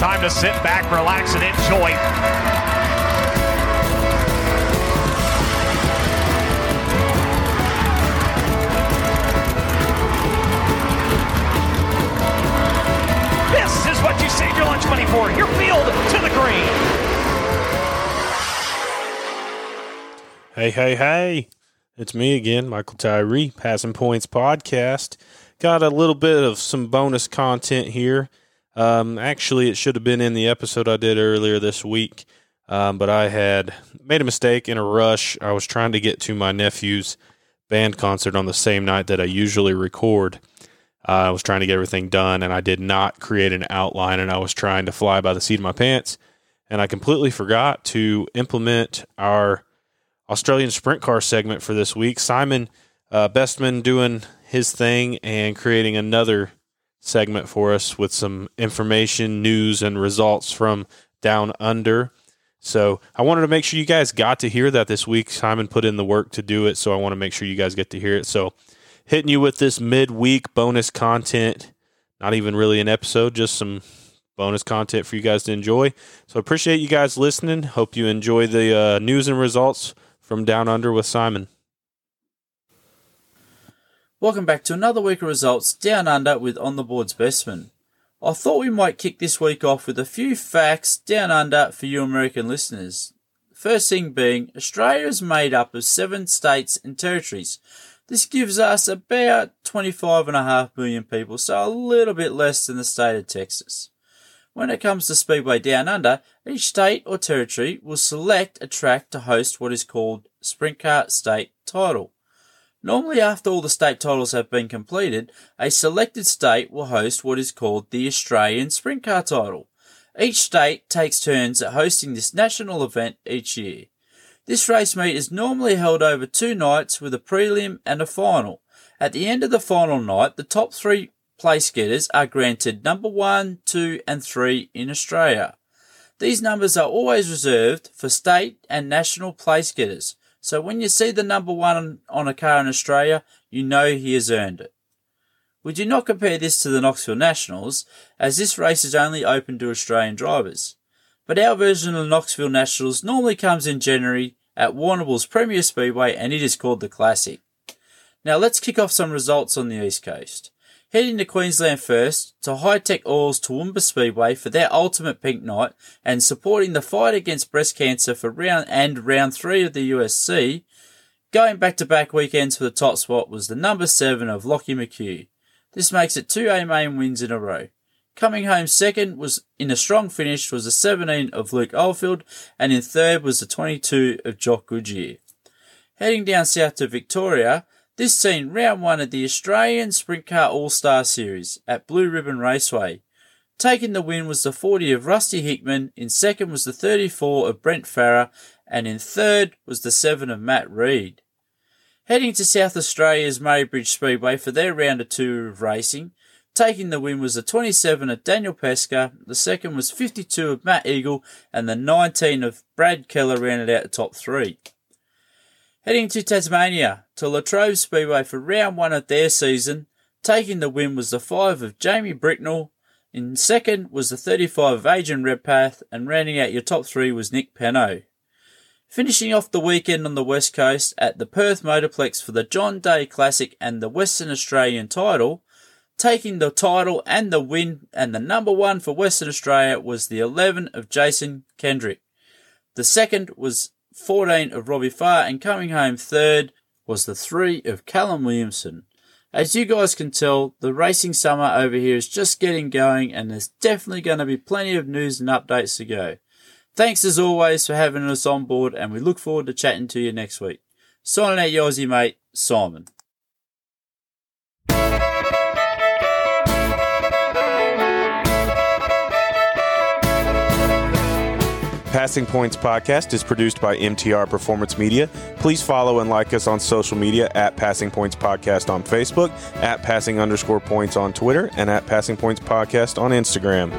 time to sit back, relax, and enjoy. This is what you save your lunch money for. Your field to the green. Hey, hey, hey. It's me again, Michael Tyree, Passing Points Podcast. Got a little bit of some bonus content here. Um, actually, it should have been in the episode I did earlier this week, um, but I had made a mistake in a rush. I was trying to get to my nephew's band concert on the same night that I usually record. Uh, I was trying to get everything done, and I did not create an outline, and I was trying to fly by the seat of my pants, and I completely forgot to implement our Australian sprint car segment for this week. Simon uh, Bestmann doing his thing and creating another segment for us with some information, news, and results from down under. So I wanted to make sure you guys got to hear that this week. Simon put in the work to do it, so I want to make sure you guys get to hear it. So hitting you with this midweek bonus content, not even really an episode, just some bonus content for you guys to enjoy. So appreciate you guys listening. Hope you enjoy the uh, news and results from Down Under with Simon. Welcome back to another week of results down under with On the Board's Bestmann. I thought we might kick this week off with a few facts down under for you American listeners. First thing being, Australia is made up of seven states and territories. This gives us about 25.5 million people, so a little bit less than the state of Texas. When it comes to Speedway Down Under, each state or territory will select a track to host what is called Sprint Car State Title. Normally, after all the state titles have been completed, a selected state will host what is called the Australian Sprint Car title. Each state takes turns at hosting this national event each year. This race meet is normally held over two nights with a prelim and a final. At the end of the final night, the top three place getters are granted number one, two, and three in Australia. These numbers are always reserved for state and national place getters. So when you see the number one on a car in Australia, you know he has earned it. We do not compare this to the Knoxville Nationals, as this race is only open to Australian drivers. But our version of the Knoxville Nationals normally comes in January at Warrnambool's Premier Speedway and it is called the Classic. Now let's kick off some results on the East Coast. Heading to Queensland first, to High Tech Oil's Toowoomba Speedway for their ultimate pink night and supporting the fight against breast cancer for round and round three of the USC. Going back to back weekends for the top spot was the number seven of Lockie McHugh. This makes it two A main wins in a row. Coming home second was in a strong finish was the 17 of Luke Oldfield and in third was the 22 of Jock Goodyear. Heading down south to Victoria, this seen round one of the Australian Sprint Car All Star Series at Blue Ribbon Raceway. Taking the win was the 40 of Rusty Hickman, in second was the 34 of Brent Farah, and in third was the 7 of Matt Reed. Heading to South Australia's Murray Bridge Speedway for their round of two of racing, taking the win was the 27 of Daniel Pesca, the second was 52 of Matt Egel, and the 19 of Brad Keller rounded out the top three. Heading to Tasmania, to Latrobe Speedway for round one of their season. Taking the win was the 5 of Jamie Bricknell. In second was the 35 of Adrian Redpath, and rounding out your top three was Nick Peno. Finishing off the weekend on the West Coast at the Perth Motorplex for the John Day Classic and the Western Australian title, taking the title and the win and the number one for Western Australia was the 11 of Jason Kendrick. The second was 14 of Robbie Farr, and coming home third was the 3 of Callum Williamson. As you guys can tell, the racing summer over here is just getting going, and there's definitely going to be plenty of news and updates to go. Thanks as always for having us on board, and we look forward to chatting to you next week. Signing out your Aussie mate, Simon. Passing Points podcast is produced by MTR Performance Media. Please follow and like us on social media at Passing Points Podcast on Facebook, at Passing underscore points on Twitter, and at Passing Points Podcast on Instagram.